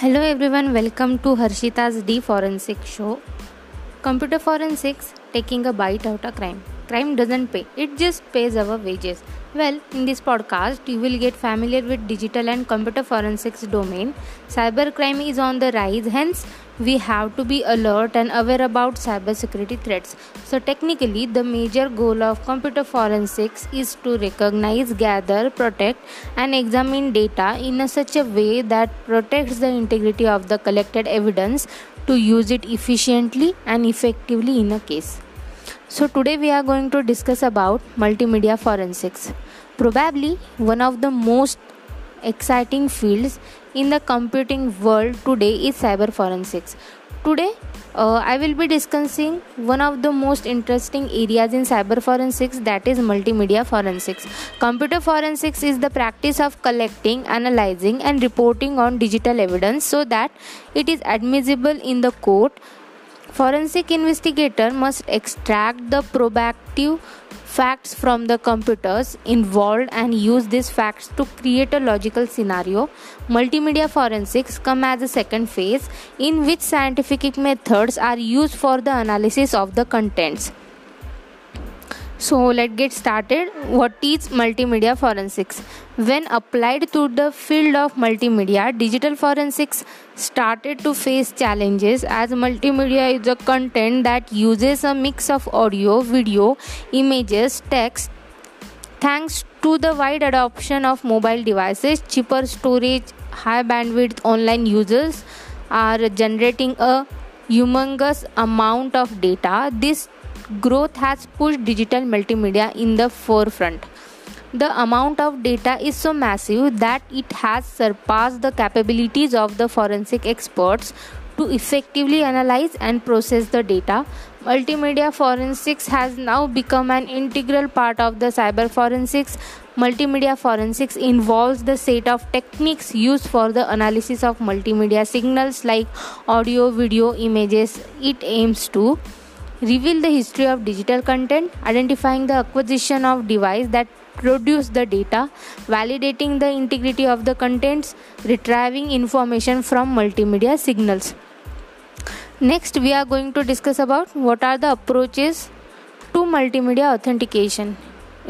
Hello everyone, welcome to Harshita's D Forensic Show. Computer forensics taking a bite out of crime. Crime doesn't pay, it just pays our wages. Well, in this podcast, you will get familiar with digital and computer forensics domain. Cybercrime is on the rise, hence we have to be alert and aware about cybersecurity threats. So, technically, the major goal of computer forensics is to recognize, gather, protect, and examine data in a such a way that protects the integrity of the collected evidence to use it efficiently and effectively in a case. So today we are going to discuss about multimedia forensics. Probably one of the most exciting fields in the computing world today is cyber forensics. Today uh, I will be discussing one of the most interesting areas in cyber forensics that is multimedia forensics. Computer forensics is the practice of collecting, analyzing and reporting on digital evidence so that it is admissible in the court Forensic investigator must extract the probative facts from the computers involved and use these facts to create a logical scenario. Multimedia forensics come as a second phase in which scientific methods are used for the analysis of the contents. So let's get started. What is multimedia forensics? When applied to the field of multimedia, digital forensics started to face challenges as multimedia is a content that uses a mix of audio, video, images, text. Thanks to the wide adoption of mobile devices, cheaper storage, high bandwidth online users are generating a humongous amount of data. This growth has pushed digital multimedia in the forefront. The amount of data is so massive that it has surpassed the capabilities of the forensic experts to effectively analyze and process the data. Multimedia forensics has now become an integral part of the cyber forensics. Multimedia forensics involves the set of techniques used for the analysis of multimedia signals like audio, video, images. It aims to reveal the history of digital content, identifying the acquisition of device that produce the data, validating the integrity of the contents, retrieving information from multimedia signals. Next, we are going to discuss about what are the approaches to multimedia authentication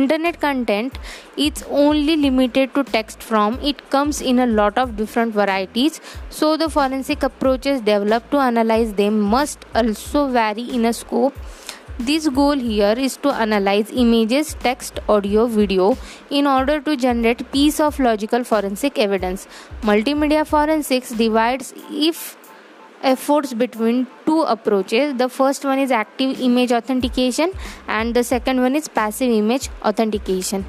internet content is only limited to text form. It comes in a lot of different varieties. So the forensic approaches developed to analyze them must also vary in a scope. This goal here is to analyze images, text, audio, video in order to generate piece of logical forensic evidence. Multimedia forensics divides if efforts between two approaches. The first one is active image authentication and the second one is passive image authentication.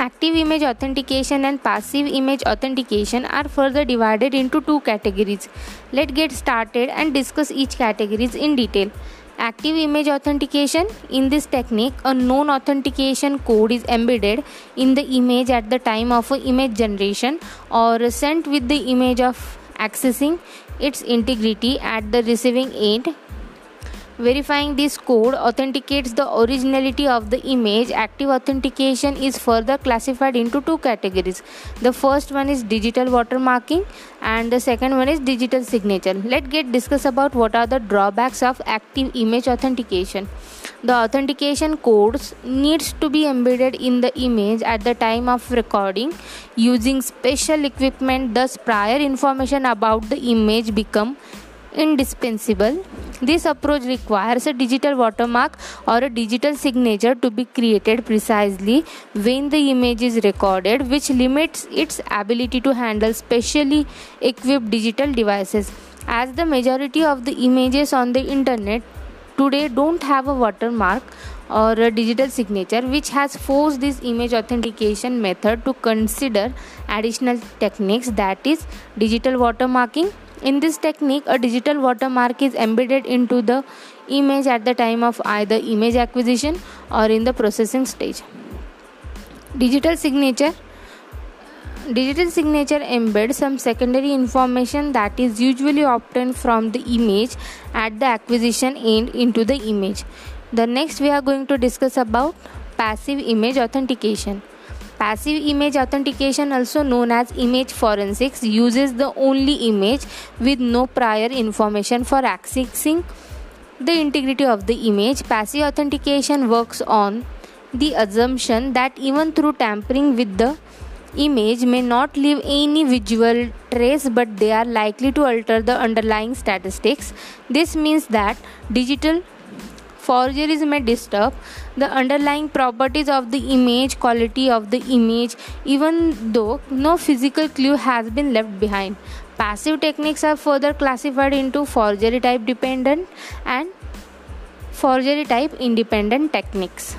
Active image authentication and passive image authentication are further divided into two categories. Let's get started and discuss each categories in detail active image authentication. In this technique a known authentication code is embedded in the image at the time of image generation or sent with the image of accessing its integrity at the receiving end Verifying this code authenticates the originality of the image. Active authentication is further classified into two categories. The first one is digital watermarking and the second one is digital signature. Let's get discuss about what are the drawbacks of active image authentication. The authentication codes needs to be embedded in the image at the time of recording using special equipment thus prior information about the image become indispensable. This approach requires a digital watermark or a digital signature to be created precisely when the image is recorded, which limits its ability to handle specially equipped digital devices. As the majority of the images on the internet today don't have a watermark or a digital signature which has forced this image authentication method to consider additional techniques that is digital watermarking in this technique, a digital watermark is embedded into the image at the time of either image acquisition or in the processing stage. Digital signature Digital signature embeds some secondary information that is usually obtained from the image at the acquisition end into the image. The next we are going to discuss about passive image authentication. Passive image authentication, also known as image forensics, uses the only image with no prior information for accessing the integrity of the image. Passive authentication works on the assumption that even through tampering with the image may not leave any visual trace but they are likely to alter the underlying statistics this means that digital forgeries may disturb the underlying properties of the image quality of the image even though no physical clue has been left behind. Passive techniques are further classified into forgery type dependent and forgery type independent techniques.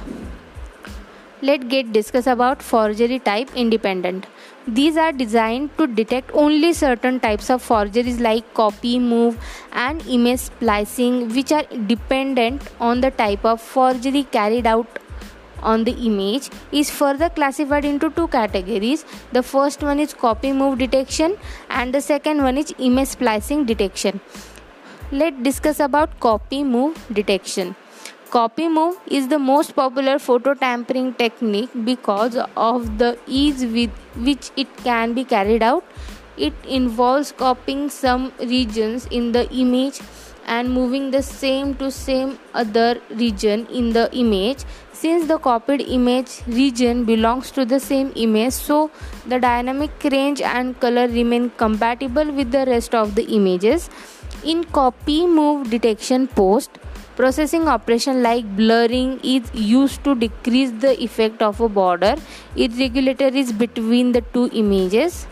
Let's get discuss about forgery type independent these are designed to detect only certain types of forgeries like copy move and image splicing which are dependent on the type of forgery carried out on the image is further classified into two categories. The first one is copy move detection and the second one is image splicing detection. Let's discuss about copy move detection Copy move is the most popular photo tampering technique because of the ease with which it can be carried out. It involves copying some regions in the image and moving the same to same other region in the image since the copied image region belongs to the same image so the dynamic range and color remain compatible with the rest of the images in copy move detection post Processing operation like blurring is used to decrease the effect of a border irregularities between the two images.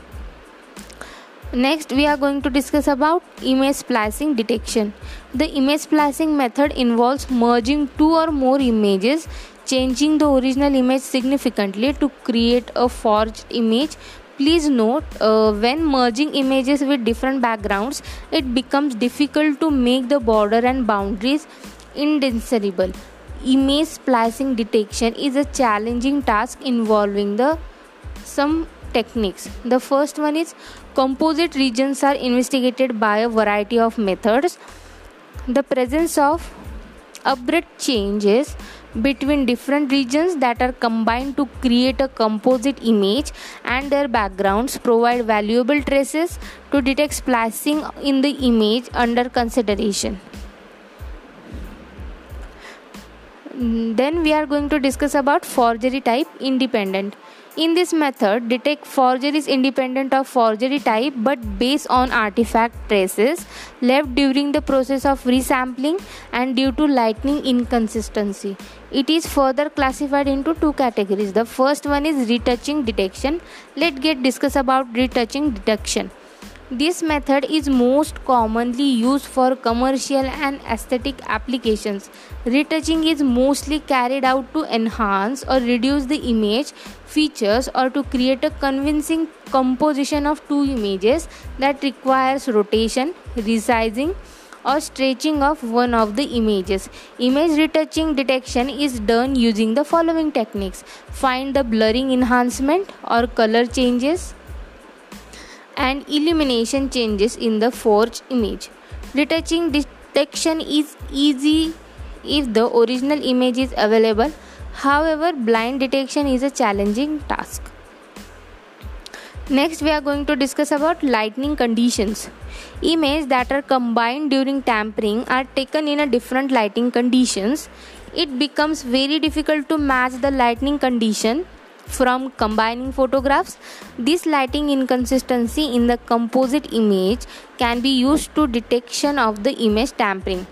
Next, we are going to discuss about image splicing detection. The image splicing method involves merging two or more images, changing the original image significantly to create a forged image please note uh, when merging images with different backgrounds it becomes difficult to make the border and boundaries indiscernible. Image splicing detection is a challenging task involving the some techniques. The first one is composite regions are investigated by a variety of methods. The presence of abrupt changes between different regions that are combined to create a composite image and their backgrounds provide valuable traces to detect splicing in the image under consideration. Then we are going to discuss about forgery type independent in this method detect forgeries independent of forgery type but based on artifact traces left during the process of resampling and due to lightning inconsistency. It is further classified into two categories. The first one is retouching detection. Let's get discuss about retouching detection this method is most commonly used for commercial and aesthetic applications. Retouching is mostly carried out to enhance or reduce the image features or to create a convincing composition of two images that requires rotation, resizing, or stretching of one of the images. Image retouching detection is done using the following techniques find the blurring enhancement or color changes and illumination changes in the forged image. Retouching detection is easy if the original image is available. However, blind detection is a challenging task. Next, we are going to discuss about lighting conditions. Images that are combined during tampering are taken in a different lighting conditions. It becomes very difficult to match the lighting condition from combining photographs. This lighting inconsistency in the composite image can be used to detection of the image tampering.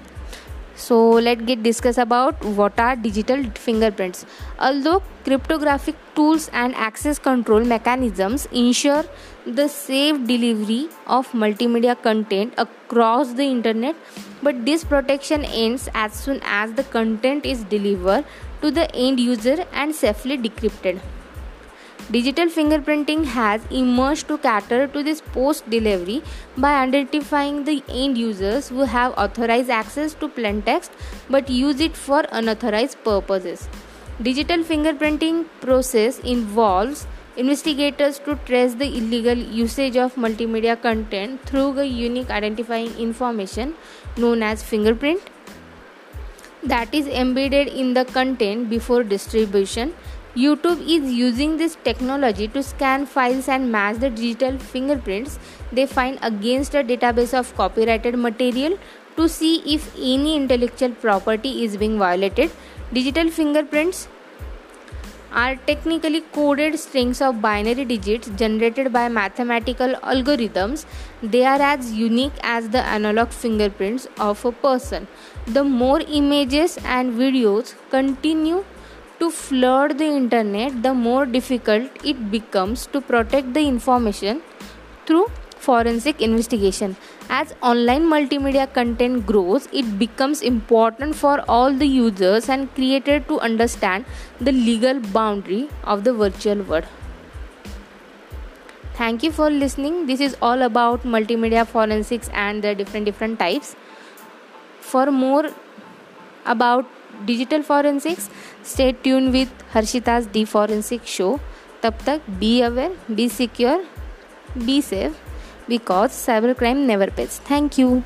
So let's get discuss about what are digital fingerprints. Although cryptographic tools and access control mechanisms ensure the safe delivery of multimedia content across the internet, but this protection ends as soon as the content is delivered to the end user and safely decrypted. Digital fingerprinting has emerged to cater to this post delivery by identifying the end users who have authorized access to plain text but use it for unauthorized purposes. Digital fingerprinting process involves investigators to trace the illegal usage of multimedia content through a unique identifying information known as fingerprint that is embedded in the content before distribution YouTube is using this technology to scan files and match the digital fingerprints they find against a database of copyrighted material to see if any intellectual property is being violated. Digital fingerprints are technically coded strings of binary digits generated by mathematical algorithms. They are as unique as the analog fingerprints of a person. The more images and videos continue to flood the internet, the more difficult it becomes to protect the information through forensic investigation. As online multimedia content grows, it becomes important for all the users and creators to understand the legal boundary of the virtual world. Thank you for listening. This is all about multimedia forensics and the different different types. For more about digital forensics stay tuned with harshita's d forensic show. tab tak be aware be secure be safe because cybercrime never pays. Thank you